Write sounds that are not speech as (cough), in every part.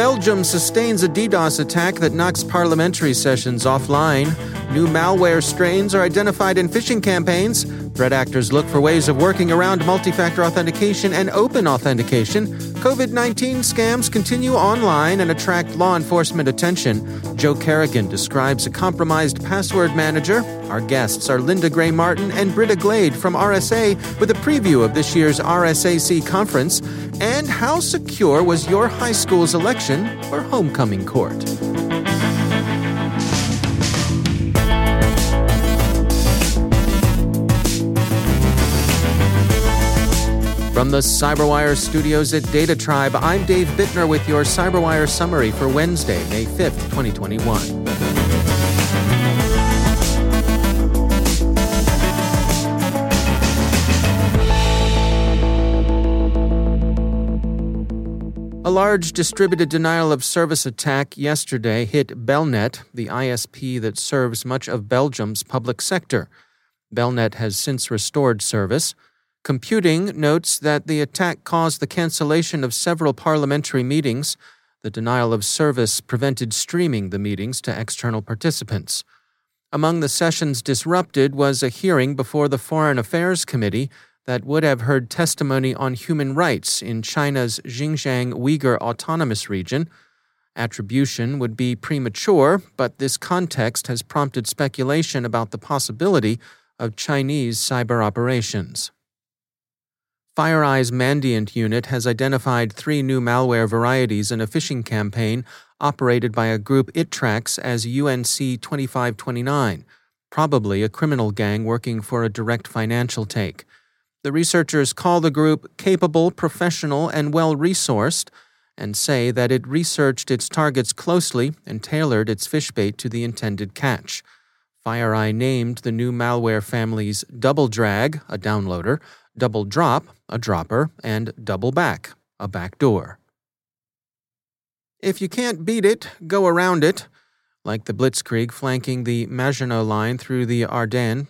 Belgium sustains a DDoS attack that knocks parliamentary sessions offline. New malware strains are identified in phishing campaigns. Threat actors look for ways of working around multi factor authentication and open authentication. COVID 19 scams continue online and attract law enforcement attention. Joe Carrigan describes a compromised password manager. Our guests are Linda Gray Martin and Britta Glade from RSA with a preview of this year's RSAC conference. And how secure was your high school's election or homecoming court? From the CyberWire studios at DataTribe, I'm Dave Bittner with your CyberWire summary for Wednesday, May 5th, 2021. A large distributed denial of service attack yesterday hit Belnet, the ISP that serves much of Belgium's public sector. Belnet has since restored service. Computing notes that the attack caused the cancellation of several parliamentary meetings. The denial of service prevented streaming the meetings to external participants. Among the sessions disrupted was a hearing before the Foreign Affairs Committee that would have heard testimony on human rights in China's Xinjiang Uyghur Autonomous Region. Attribution would be premature, but this context has prompted speculation about the possibility of Chinese cyber operations. FireEye's Mandiant unit has identified three new malware varieties in a phishing campaign operated by a group it tracks as UNC 2529, probably a criminal gang working for a direct financial take. The researchers call the group capable, professional, and well resourced, and say that it researched its targets closely and tailored its fishbait to the intended catch. FireEye named the new malware families Double Drag, a downloader, Double Drop, a dropper, and Double Back, a back door. If you can't beat it, go around it. Like the Blitzkrieg flanking the Maginot Line through the Ardennes,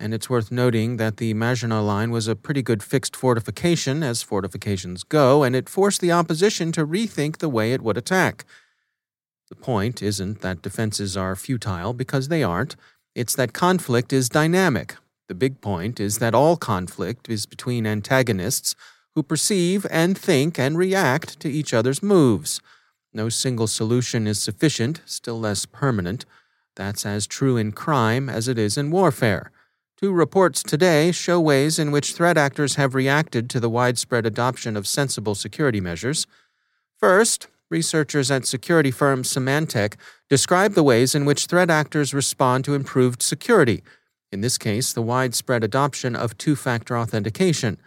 and it's worth noting that the Maginot Line was a pretty good fixed fortification, as fortifications go, and it forced the opposition to rethink the way it would attack. The point isn't that defenses are futile, because they aren't. It's that conflict is dynamic. The big point is that all conflict is between antagonists who perceive and think and react to each other's moves. No single solution is sufficient, still less permanent. That's as true in crime as it is in warfare. Two reports today show ways in which threat actors have reacted to the widespread adoption of sensible security measures. First, researchers at security firm Symantec describe the ways in which threat actors respond to improved security, in this case, the widespread adoption of two factor authentication.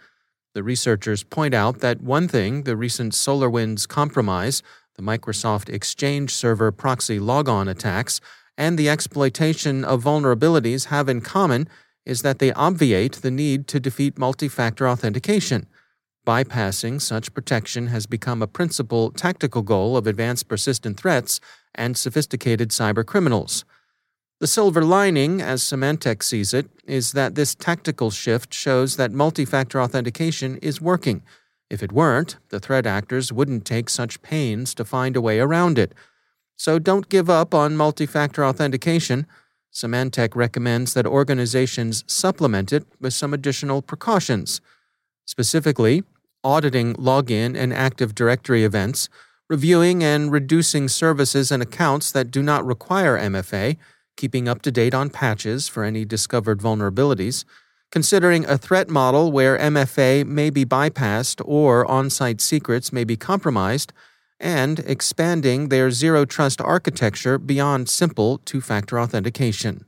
The researchers point out that one thing the recent SolarWinds compromise, the Microsoft Exchange Server ProxyLogon attacks, and the exploitation of vulnerabilities have in common is that they obviate the need to defeat multi factor authentication. Bypassing such protection has become a principal tactical goal of advanced persistent threats, and sophisticated cybercriminals. The silver lining, as Symantec sees it, is that this tactical shift shows that multi factor authentication is working. If it weren't, the threat actors wouldn't take such pains to find a way around it. So don't give up on multi factor authentication. Symantec recommends that organizations supplement it with some additional precautions. Specifically, auditing login and Active Directory events, reviewing and reducing services and accounts that do not require MFA keeping up to date on patches for any discovered vulnerabilities, considering a threat model where MFA may be bypassed or on site secrets may be compromised, and expanding their zero trust architecture beyond simple two factor authentication.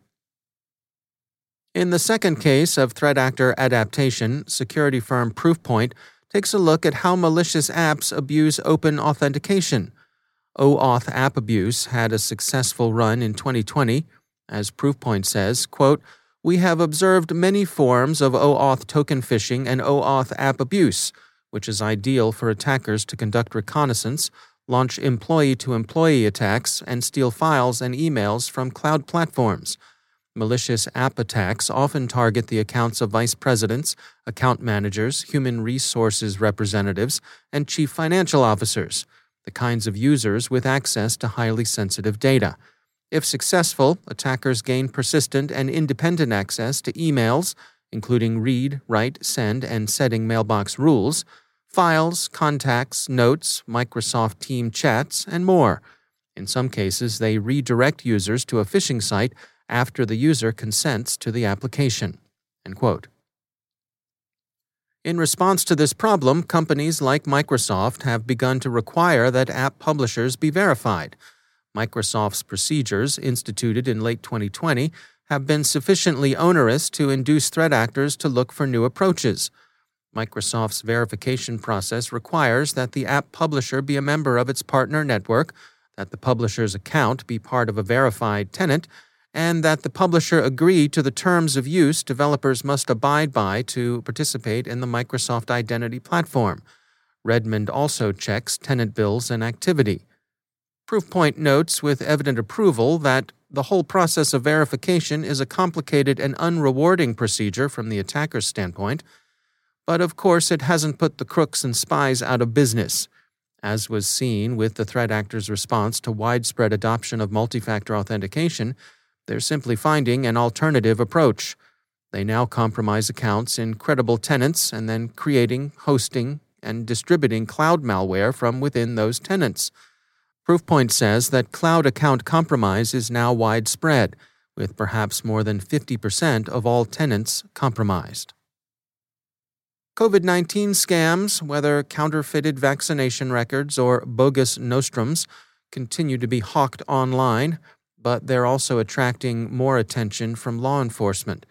In the second case of threat actor adaptation, security firm Proofpoint takes a look at how malicious apps abuse open authentication. OAuth app abuse had a successful run in 2020 as Proofpoint says, quote, we have observed many forms of OAuth token phishing and OAuth app abuse, which is ideal for attackers to conduct reconnaissance, launch employee to employee attacks, and steal files and emails from cloud platforms. Malicious app attacks often target the accounts of vice presidents, account managers, human resources representatives, and chief financial officers, the kinds of users with access to highly sensitive data. If successful, attackers gain persistent and independent access to emails, including read, write, send, and setting mailbox rules, files, contacts, notes, Microsoft Team chats, and more. In some cases, they redirect users to a phishing site after the user consents to the application. In response to this problem, companies like Microsoft have begun to require that app publishers be verified. Microsoft's procedures, instituted in late 2020, have been sufficiently onerous to induce threat actors to look for new approaches. Microsoft's verification process requires that the app publisher be a member of its partner network, that the publisher's account be part of a verified tenant, and that the publisher agree to the terms of use developers must abide by to participate in the Microsoft Identity Platform. Redmond also checks tenant bills and activity. Proofpoint notes with evident approval that the whole process of verification is a complicated and unrewarding procedure from the attacker's standpoint, but of course it hasn't put the crooks and spies out of business, as was seen with the threat actors' response to widespread adoption of multi factor authentication. They're simply finding an alternative approach. They now compromise accounts in credible tenants and then creating, hosting, and distributing cloud malware from within those tenants. Proofpoint says that cloud account compromise is now widespread, with perhaps more than 50% of all tenants compromised. COVID 19 scams, whether counterfeited vaccination records or bogus nostrums, continue to be hawked online, but they're also attracting more attention from law enforcement.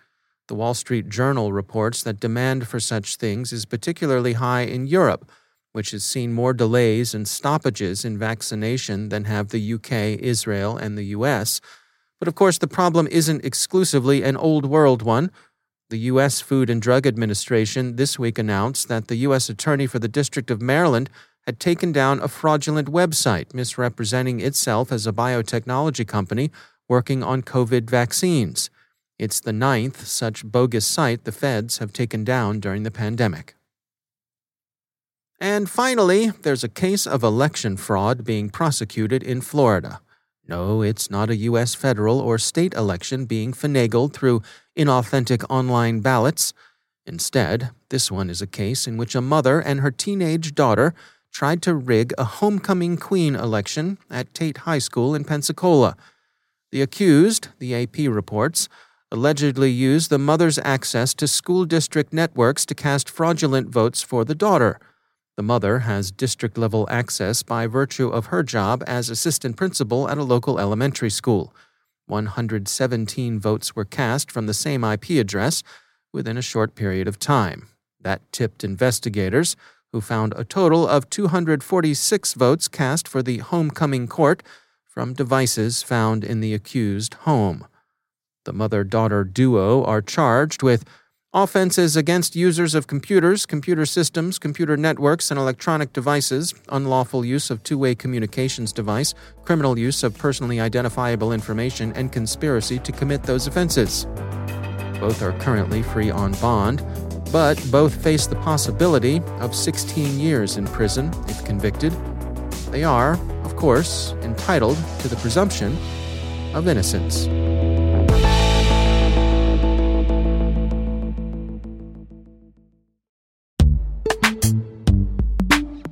The Wall Street Journal reports that demand for such things is particularly high in Europe which has seen more delays and stoppages in vaccination than have the UK, Israel, and the US. But of course, the problem isn't exclusively an old world one. The U.S. Food and Drug Administration this week announced that the U.S. Attorney for the District of Maryland had taken down a fraudulent website misrepresenting itself as a biotechnology company working on COVID vaccines. It's the ninth such bogus site the feds have taken down during the pandemic. And finally, there's a case of election fraud being prosecuted in Florida. No, it's not a U.S. federal or state election being finagled through inauthentic online ballots. Instead, this one is a case in which a mother and her teenage daughter tried to rig a homecoming queen election at Tate High School in Pensacola. The accused, the AP reports, allegedly used the mother's access to school district networks to cast fraudulent votes for the daughter. The mother has district level access by virtue of her job as assistant principal at a local elementary school. 117 votes were cast from the same IP address within a short period of time. That tipped investigators, who found a total of 246 votes cast for the homecoming court from devices found in the accused home. The mother daughter duo are charged with Offenses against users of computers, computer systems, computer networks, and electronic devices, unlawful use of two way communications device, criminal use of personally identifiable information, and conspiracy to commit those offenses. Both are currently free on bond, but both face the possibility of 16 years in prison if convicted. They are, of course, entitled to the presumption of innocence.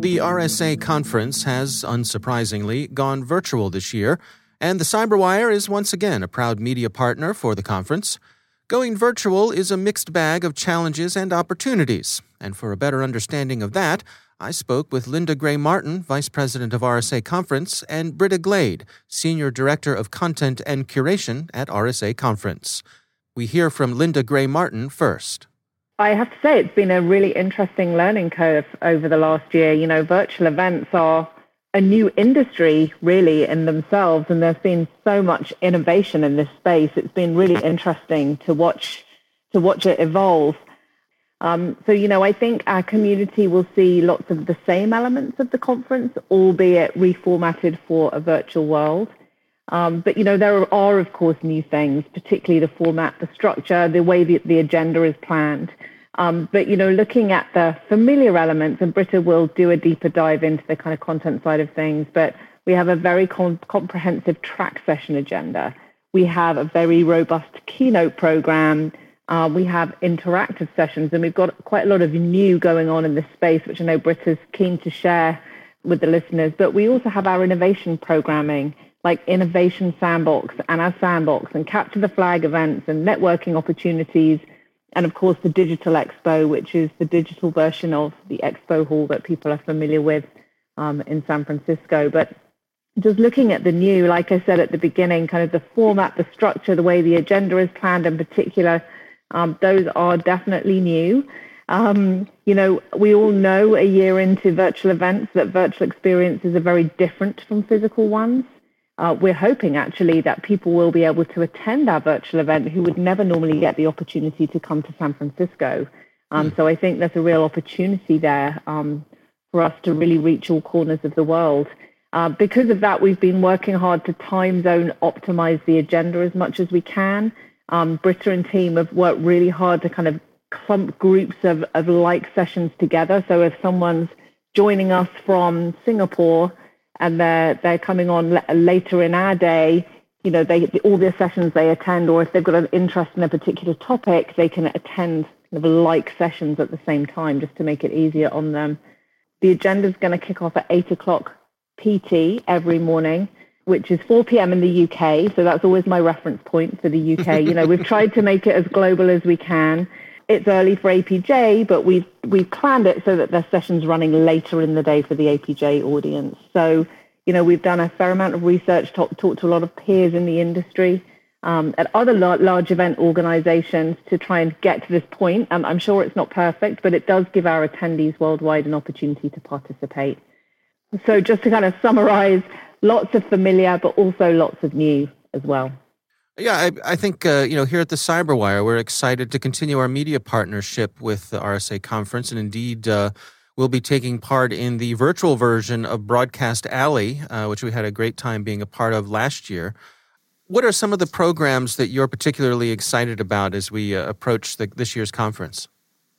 The RSA conference has, unsurprisingly, gone virtual this year, and the Cyberwire is once again a proud media partner for the conference. Going virtual is a mixed bag of challenges and opportunities, and for a better understanding of that, I spoke with Linda Gray Martin, Vice President of RSA Conference, and Britta Glade, Senior Director of Content and Curation at RSA Conference. We hear from Linda Gray Martin first. I have to say it's been a really interesting learning curve over the last year. You know, virtual events are a new industry really in themselves and there's been so much innovation in this space. It's been really interesting to watch to watch it evolve. Um, so, you know, I think our community will see lots of the same elements of the conference, albeit reformatted for a virtual world. Um, but, you know, there are, of course, new things, particularly the format, the structure, the way the, the agenda is planned. Um, but, you know, looking at the familiar elements, and Britta will do a deeper dive into the kind of content side of things, but we have a very com- comprehensive track session agenda. We have a very robust keynote program. Uh, we have interactive sessions, and we've got quite a lot of new going on in this space, which I know Britta's keen to share with the listeners. But we also have our innovation programming like Innovation Sandbox and our Sandbox and Capture the Flag events and networking opportunities. And of course, the Digital Expo, which is the digital version of the expo hall that people are familiar with um, in San Francisco. But just looking at the new, like I said at the beginning, kind of the format, the structure, the way the agenda is planned in particular, um, those are definitely new. Um, you know, we all know a year into virtual events that virtual experiences are very different from physical ones. Uh, we're hoping actually that people will be able to attend our virtual event who would never normally get the opportunity to come to San Francisco. Um, mm. So I think there's a real opportunity there um, for us to really reach all corners of the world. Uh, because of that, we've been working hard to time zone optimize the agenda as much as we can. Um, Britta and team have worked really hard to kind of clump groups of, of like sessions together. So if someone's joining us from Singapore, and they're they're coming on later in our day. You know, they all the sessions they attend, or if they've got an interest in a particular topic, they can attend kind of like sessions at the same time, just to make it easier on them. The agenda is going to kick off at 8 o'clock PT every morning, which is 4 p.m. in the UK. So that's always my reference point for the UK. you know, we've tried to make it as global as we can. It's early for APJ, but we've, we've planned it so that the session's running later in the day for the APJ audience. So, you know, we've done a fair amount of research, talked talk to a lot of peers in the industry um, at other large event organizations to try and get to this point. Um, I'm sure it's not perfect, but it does give our attendees worldwide an opportunity to participate. So just to kind of summarize, lots of familiar, but also lots of new as well. Yeah, I, I think uh, you know here at the Cyberwire, we're excited to continue our media partnership with the RSA conference, and indeed, uh, we'll be taking part in the virtual version of Broadcast Alley, uh, which we had a great time being a part of last year. What are some of the programs that you're particularly excited about as we uh, approach the, this year's conference?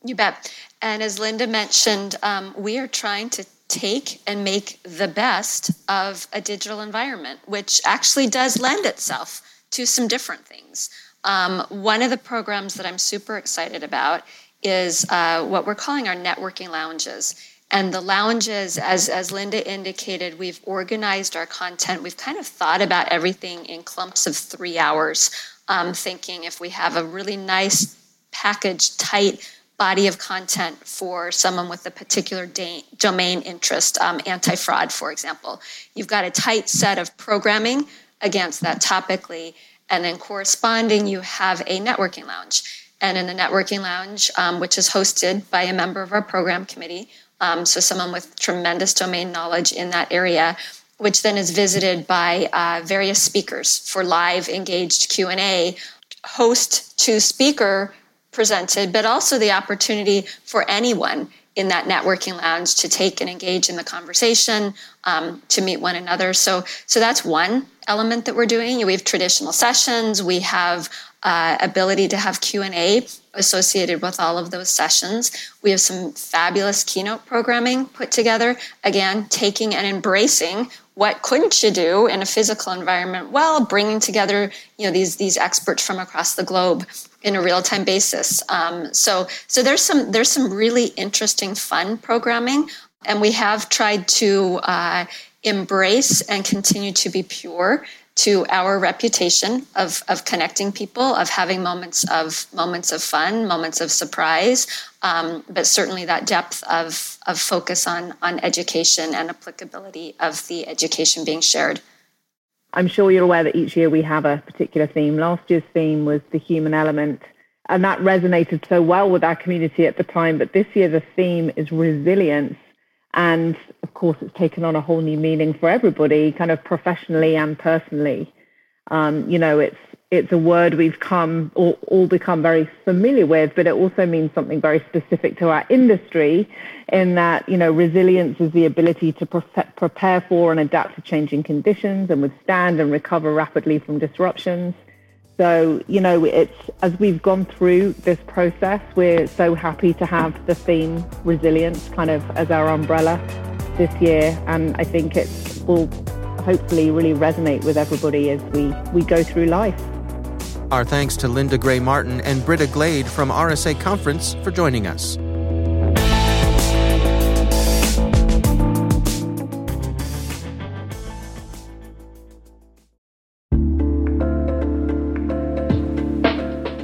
You bet. And as Linda mentioned, um, we are trying to take and make the best of a digital environment, which actually does lend itself to some different things. Um, one of the programs that I'm super excited about is uh, what we're calling our networking lounges. And the lounges, as, as Linda indicated, we've organized our content. We've kind of thought about everything in clumps of three hours, um, thinking if we have a really nice package, tight body of content for someone with a particular da- domain interest, um, anti fraud, for example, you've got a tight set of programming against that topically, and then corresponding, you have a networking lounge. And in the networking lounge, um, which is hosted by a member of our program committee, um, so someone with tremendous domain knowledge in that area which then is visited by uh, various speakers for live engaged q&a host to speaker presented but also the opportunity for anyone in that networking lounge to take and engage in the conversation um, to meet one another. So so that's one element that we're doing. We have traditional sessions. We have uh, ability to have q&a associated with all of those sessions. We have some fabulous keynote programming put together. Again taking and embracing what couldn't you do in a physical environment? Well bringing together you know these these experts from across the globe in a real-time basis um, so so there's some there's some really interesting fun programming and we have tried to uh, embrace and continue to be pure to our reputation of, of connecting people, of having moments of moments of fun, moments of surprise, um, but certainly that depth of, of focus on, on education and applicability of the education being shared. I'm sure you're aware that each year we have a particular theme. Last year's theme was the human element, and that resonated so well with our community at the time. But this year the theme is resilience and of course, it's taken on a whole new meaning for everybody, kind of professionally and personally. Um, you know, it's it's a word we've come all, all, become very familiar with, but it also means something very specific to our industry. In that, you know, resilience is the ability to pre- prepare for and adapt to changing conditions and withstand and recover rapidly from disruptions. So, you know, it's as we've gone through this process, we're so happy to have the theme resilience kind of as our umbrella this year. And I think it will hopefully really resonate with everybody as we, we go through life. Our thanks to Linda Gray Martin and Britta Glade from RSA Conference for joining us.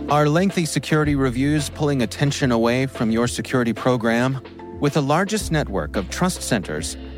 Are lengthy security reviews pulling attention away from your security program? With the largest network of trust centers,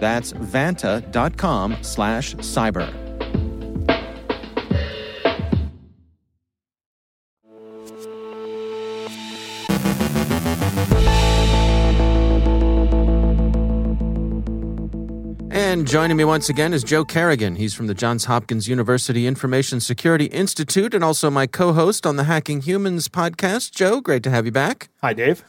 That's vanta.com slash cyber. And joining me once again is Joe Carrigan. He's from the Johns Hopkins University Information Security Institute and also my co host on the Hacking Humans podcast. Joe, great to have you back. Hi, Dave.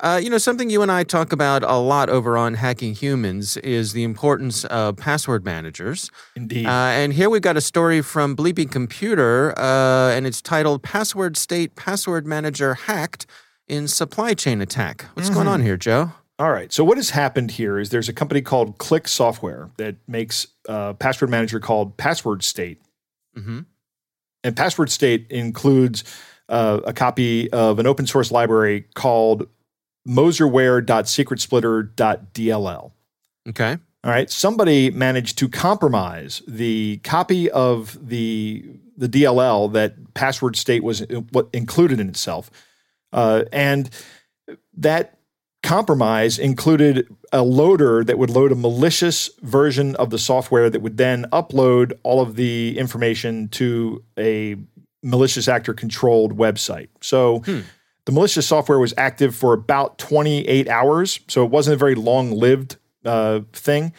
Uh, you know, something you and I talk about a lot over on Hacking Humans is the importance of password managers. Indeed. Uh, and here we've got a story from Bleeping Computer, uh, and it's titled Passwordstate Password Manager Hacked in Supply Chain Attack. What's mm-hmm. going on here, Joe? All right. So what has happened here is there's a company called Click Software that makes a password manager called Passwordstate. Mm-hmm. And Passwordstate includes uh, a copy of an open source library called moserware.secretsplitter.dll. Okay. All right. Somebody managed to compromise the copy of the the DLL that Passwordstate was what included in itself, uh, and that compromise included a loader that would load a malicious version of the software that would then upload all of the information to a malicious actor controlled website. So. Hmm the malicious software was active for about 28 hours, so it wasn't a very long lived uh, thing.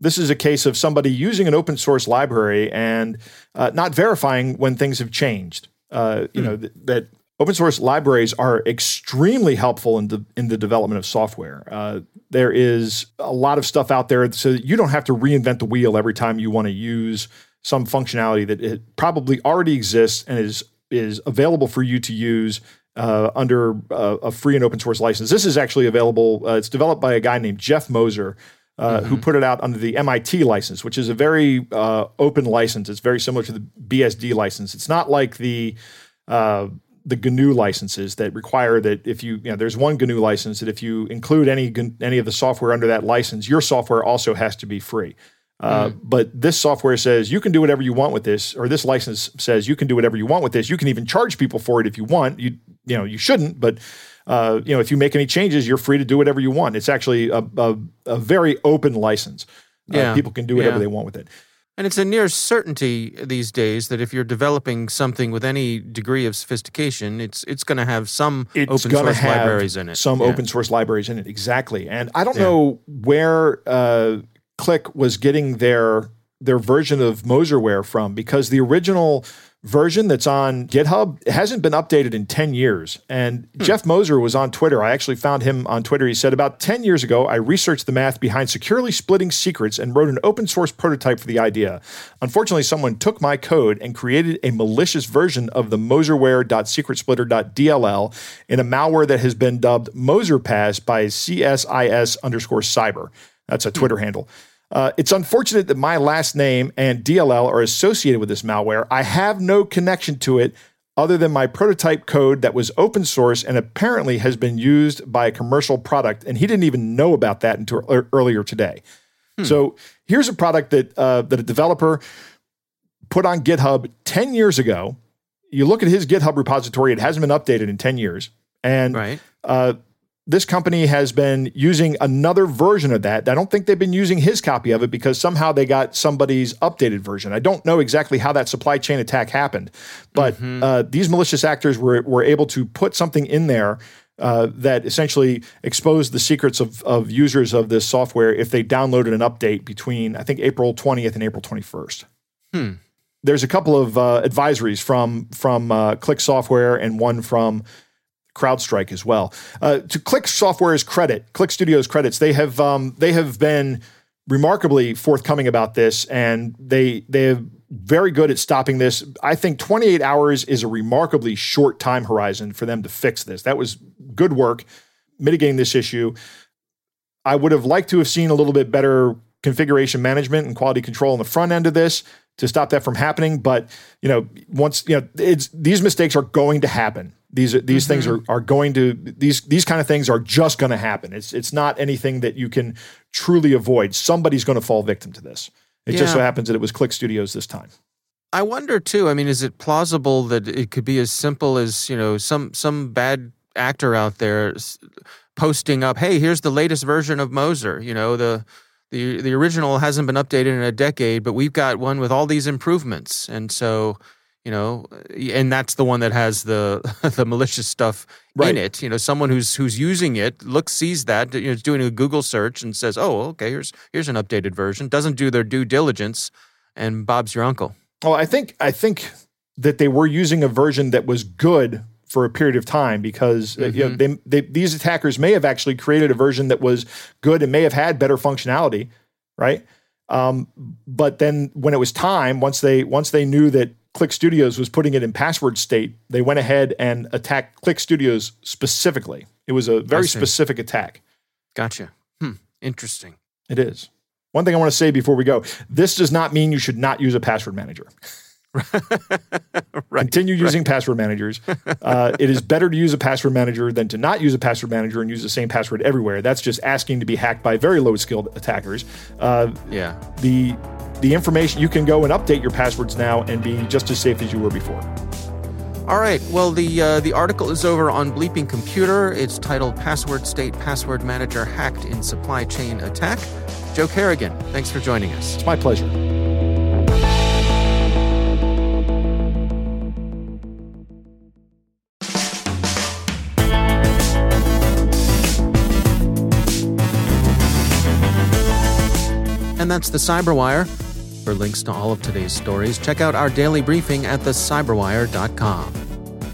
This is a case of somebody using an open source library and uh, not verifying when things have changed. Uh, you mm. know th- that open source libraries are extremely helpful in the in the development of software. Uh, there is a lot of stuff out there, so you don't have to reinvent the wheel every time you want to use some functionality that it probably already exists and is is available for you to use uh, under uh, a free and open source license. This is actually available. Uh, it's developed by a guy named Jeff Moser. Uh, mm-hmm. Who put it out under the MIT license, which is a very uh, open license? It's very similar to the BSD license. It's not like the uh, the GNU licenses that require that if you, you know, there's one GNU license that if you include any any of the software under that license, your software also has to be free. Uh, mm. But this software says you can do whatever you want with this, or this license says you can do whatever you want with this. You can even charge people for it if you want. You you know you shouldn't, but uh, you know if you make any changes, you're free to do whatever you want. It's actually a a, a very open license. Uh, yeah. people can do whatever yeah. they want with it. And it's a near certainty these days that if you're developing something with any degree of sophistication, it's it's going to have some it's open source libraries in it. Some yeah. open source libraries in it, exactly. And I don't yeah. know where uh, Click was getting their their version of Moserware from because the original version that's on GitHub hasn't been updated in 10 years. And hmm. Jeff Moser was on Twitter. I actually found him on Twitter. He said, About 10 years ago, I researched the math behind securely splitting secrets and wrote an open source prototype for the idea. Unfortunately, someone took my code and created a malicious version of the moserware.secretsplitter.dll in a malware that has been dubbed MoserPass by CSIS underscore cyber. That's a hmm. Twitter hmm. handle. Uh, it's unfortunate that my last name and DLL are associated with this malware. I have no connection to it other than my prototype code that was open source and apparently has been used by a commercial product. And he didn't even know about that until earlier today. Hmm. So here's a product that uh, that a developer put on GitHub 10 years ago. You look at his GitHub repository; it hasn't been updated in 10 years, and right. uh, this company has been using another version of that. I don't think they've been using his copy of it because somehow they got somebody's updated version. I don't know exactly how that supply chain attack happened, but mm-hmm. uh, these malicious actors were, were able to put something in there uh, that essentially exposed the secrets of, of users of this software if they downloaded an update between, I think, April 20th and April 21st. Hmm. There's a couple of uh, advisories from from uh, Click Software and one from CrowdStrike as well. Uh, to Click Software's credit, Click Studios credits, they have um, they have been remarkably forthcoming about this, and they they have very good at stopping this. I think 28 hours is a remarkably short time horizon for them to fix this. That was good work mitigating this issue. I would have liked to have seen a little bit better configuration management and quality control on the front end of this to stop that from happening. But you know, once you know, it's these mistakes are going to happen. These are, these mm-hmm. things are are going to these these kind of things are just going to happen. It's it's not anything that you can truly avoid. Somebody's going to fall victim to this. It yeah. just so happens that it was Click Studios this time. I wonder too. I mean, is it plausible that it could be as simple as you know some some bad actor out there posting up, "Hey, here's the latest version of Moser." You know the the the original hasn't been updated in a decade, but we've got one with all these improvements, and so you know, and that's the one that has the (laughs) the malicious stuff right. in it. You know, someone who's who's using it looks sees that you know, is doing a Google search and says, "Oh, okay, here's here's an updated version." Doesn't do their due diligence, and Bob's your uncle. Well, I think I think that they were using a version that was good for a period of time because mm-hmm. you know, mm-hmm. they, they, these attackers may have actually created a version that was good and may have had better functionality, right? Um, but then when it was time, once they once they knew that Click Studios was putting it in Passwordstate, they went ahead and attacked Click Studios specifically. It was a very specific attack. Gotcha. Hmm. Interesting. It is. One thing I want to say before we go this does not mean you should not use a password manager. (laughs) right, Continue using right. password managers. Uh, it is better to use a password manager than to not use a password manager and use the same password everywhere. That's just asking to be hacked by very low skilled attackers. Uh, yeah. The the information you can go and update your passwords now and be just as safe as you were before. All right. Well, the uh, the article is over on Bleeping Computer. It's titled "Passwordstate Password Manager Hacked in Supply Chain Attack." Joe Carrigan, thanks for joining us. It's my pleasure. And that's the Cyberwire. For links to all of today's stories, check out our daily briefing at thecyberwire.com.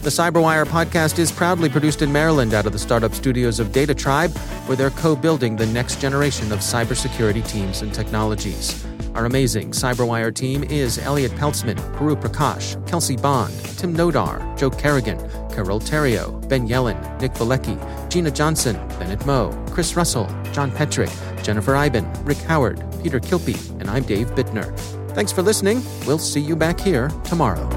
The Cyberwire podcast is proudly produced in Maryland out of the startup studios of DataTribe, where they're co building the next generation of cybersecurity teams and technologies. Our amazing Cyberwire team is Elliott Peltzman, Puru Prakash, Kelsey Bond, Tim Nodar, Joe Carrigan, Carole Theriault, Ben Yellen, Nick Veliky, Gina Johnson, Bennett Moe, Chris Russell, John Petrik, Jennifer Eiben, Rick Howard, Peter Kilpe, and I'm Dave Bittner. Thanks for listening. We'll see you back here tomorrow.